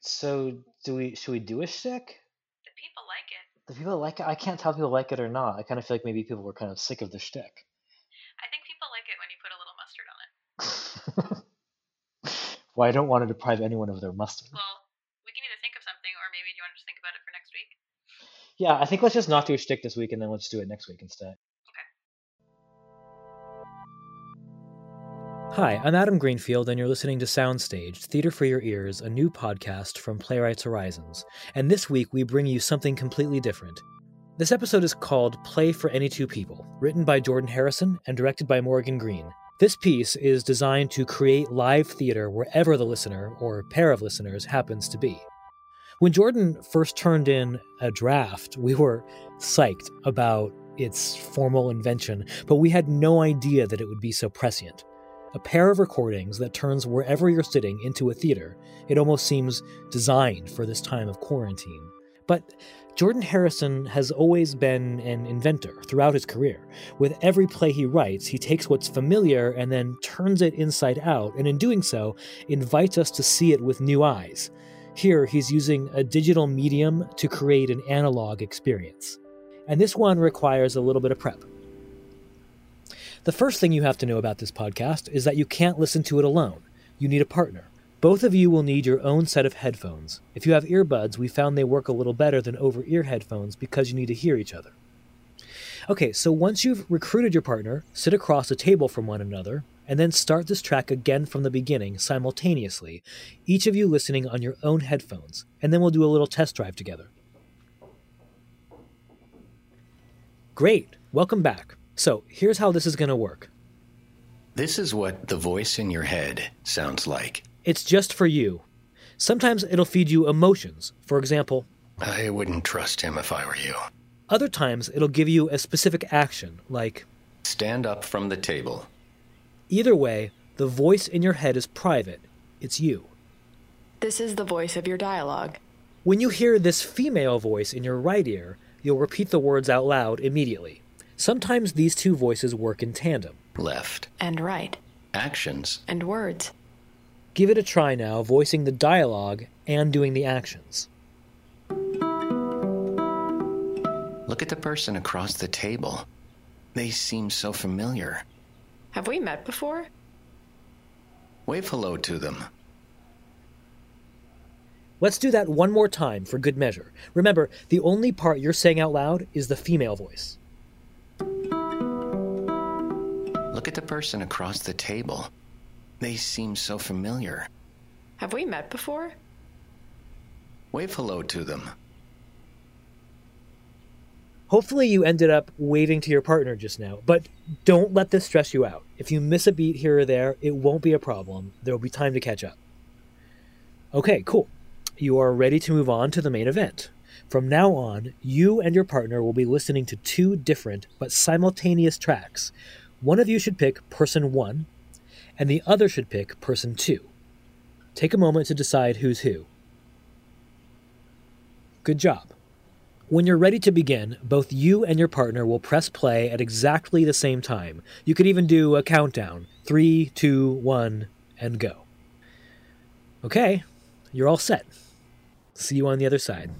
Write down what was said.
So do we? Should we do a shtick? The people like it. The people like it. I can't tell if people like it or not. I kind of feel like maybe people were kind of sick of the shtick. I think people like it when you put a little mustard on it. well, I don't want to deprive anyone of their mustard. Well, we can either think of something, or maybe you want to just think about it for next week. Yeah, I think let's just not do a shtick this week, and then let's do it next week instead. Hi, I'm Adam Greenfield, and you're listening to Soundstage, Theater for Your Ears, a new podcast from Playwrights Horizons. And this week we bring you something completely different. This episode is called Play for Any Two People, written by Jordan Harrison and directed by Morgan Green. This piece is designed to create live theater wherever the listener, or pair of listeners, happens to be. When Jordan first turned in a draft, we were psyched about its formal invention, but we had no idea that it would be so prescient a pair of recordings that turns wherever you're sitting into a theater. It almost seems designed for this time of quarantine. But Jordan Harrison has always been an inventor throughout his career. With every play he writes, he takes what's familiar and then turns it inside out, and in doing so, invites us to see it with new eyes. Here, he's using a digital medium to create an analog experience. And this one requires a little bit of prep. The first thing you have to know about this podcast is that you can't listen to it alone. You need a partner. Both of you will need your own set of headphones. If you have earbuds, we found they work a little better than over ear headphones because you need to hear each other. Okay, so once you've recruited your partner, sit across a table from one another, and then start this track again from the beginning simultaneously, each of you listening on your own headphones, and then we'll do a little test drive together. Great, welcome back. So here's how this is going to work. This is what the voice in your head sounds like. It's just for you. Sometimes it'll feed you emotions. For example, I wouldn't trust him if I were you. Other times it'll give you a specific action, like stand up from the table. Either way, the voice in your head is private. It's you. This is the voice of your dialogue. When you hear this female voice in your right ear, you'll repeat the words out loud immediately. Sometimes these two voices work in tandem. Left. And right. Actions. And words. Give it a try now, voicing the dialogue and doing the actions. Look at the person across the table. They seem so familiar. Have we met before? Wave hello to them. Let's do that one more time for good measure. Remember, the only part you're saying out loud is the female voice. Look at the person across the table. They seem so familiar. Have we met before? Wave hello to them. Hopefully, you ended up waving to your partner just now, but don't let this stress you out. If you miss a beat here or there, it won't be a problem. There will be time to catch up. Okay, cool. You are ready to move on to the main event. From now on, you and your partner will be listening to two different but simultaneous tracks one of you should pick person one, and the other should pick person two. Take a moment to decide who's who. Good job. When you're ready to begin, both you and your partner will press play at exactly the same time. You could even do a countdown three, two, one, and go. Okay, you're all set. See you on the other side.